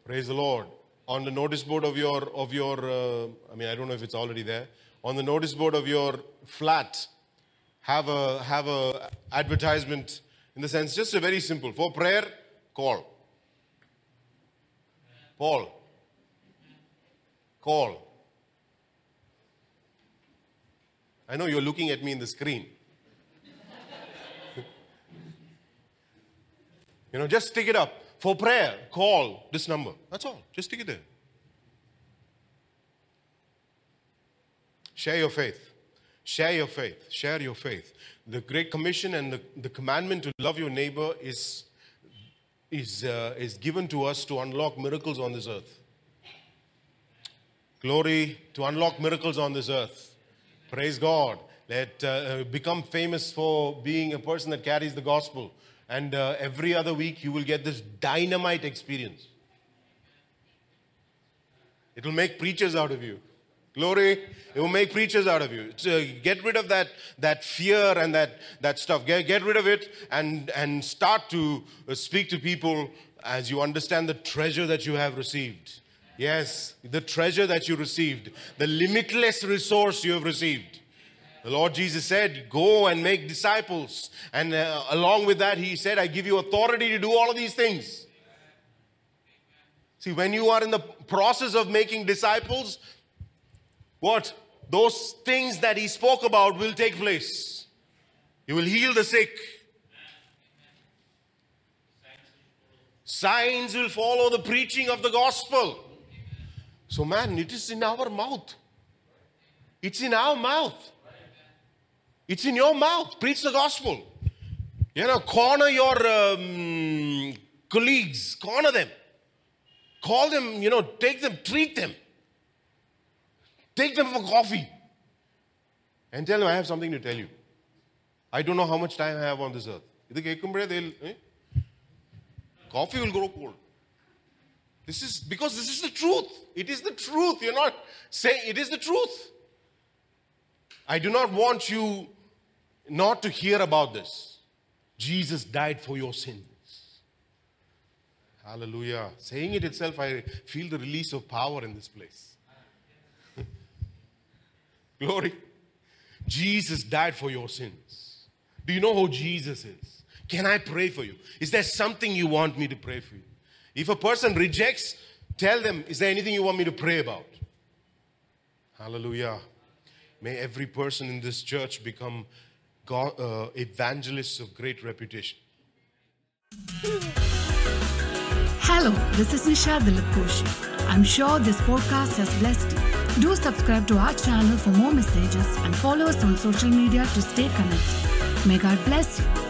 Praise the Lord. On the notice board of your, of your uh, I mean, I don't know if it's already there. On the notice board of your flat, have a, have a advertisement in the sense, just a very simple. For prayer, call. Paul. Call. I know you're looking at me in the screen. you know, just stick it up. For prayer, call this number. That's all. Just stick it there. Share your faith. Share your faith. Share your faith. The Great Commission and the, the commandment to love your neighbor is, is, uh, is given to us to unlock miracles on this earth. Glory to unlock miracles on this earth. Praise God. Let uh, become famous for being a person that carries the gospel. And uh, every other week, you will get this dynamite experience. It will make preachers out of you. Glory. It will make preachers out of you. So get rid of that, that fear and that, that stuff. Get, get rid of it and, and start to uh, speak to people as you understand the treasure that you have received. Yes, the treasure that you received, the limitless resource you have received. The Lord Jesus said, Go and make disciples. And uh, along with that, He said, I give you authority to do all of these things. See, when you are in the process of making disciples, what? Those things that he spoke about will take place. You will heal the sick. Signs will follow the preaching of the gospel. So, man, it is in our mouth. It's in our mouth. It's in your mouth. Preach the gospel. You know, corner your um, colleagues, corner them. Call them, you know, take them, treat them. Take them for coffee. And tell them, I have something to tell you. I don't know how much time I have on this earth. ഇത് കേൾക്കുമ്പോഴേ they'll, eh? coffee will grow cold. This is because this is the truth. It is the truth. You're not saying it is the truth. I do not want you not to hear about this. Jesus died for your sins. Hallelujah. Saying it itself, I feel the release of power in this place. Glory. Jesus died for your sins. Do you know who Jesus is? Can I pray for you? Is there something you want me to pray for you? If a person rejects, tell them, is there anything you want me to pray about? Hallelujah. May every person in this church become God, uh, evangelists of great reputation. Hello, this is Nisha Dilip I'm sure this podcast has blessed you. Do subscribe to our channel for more messages and follow us on social media to stay connected. May God bless you.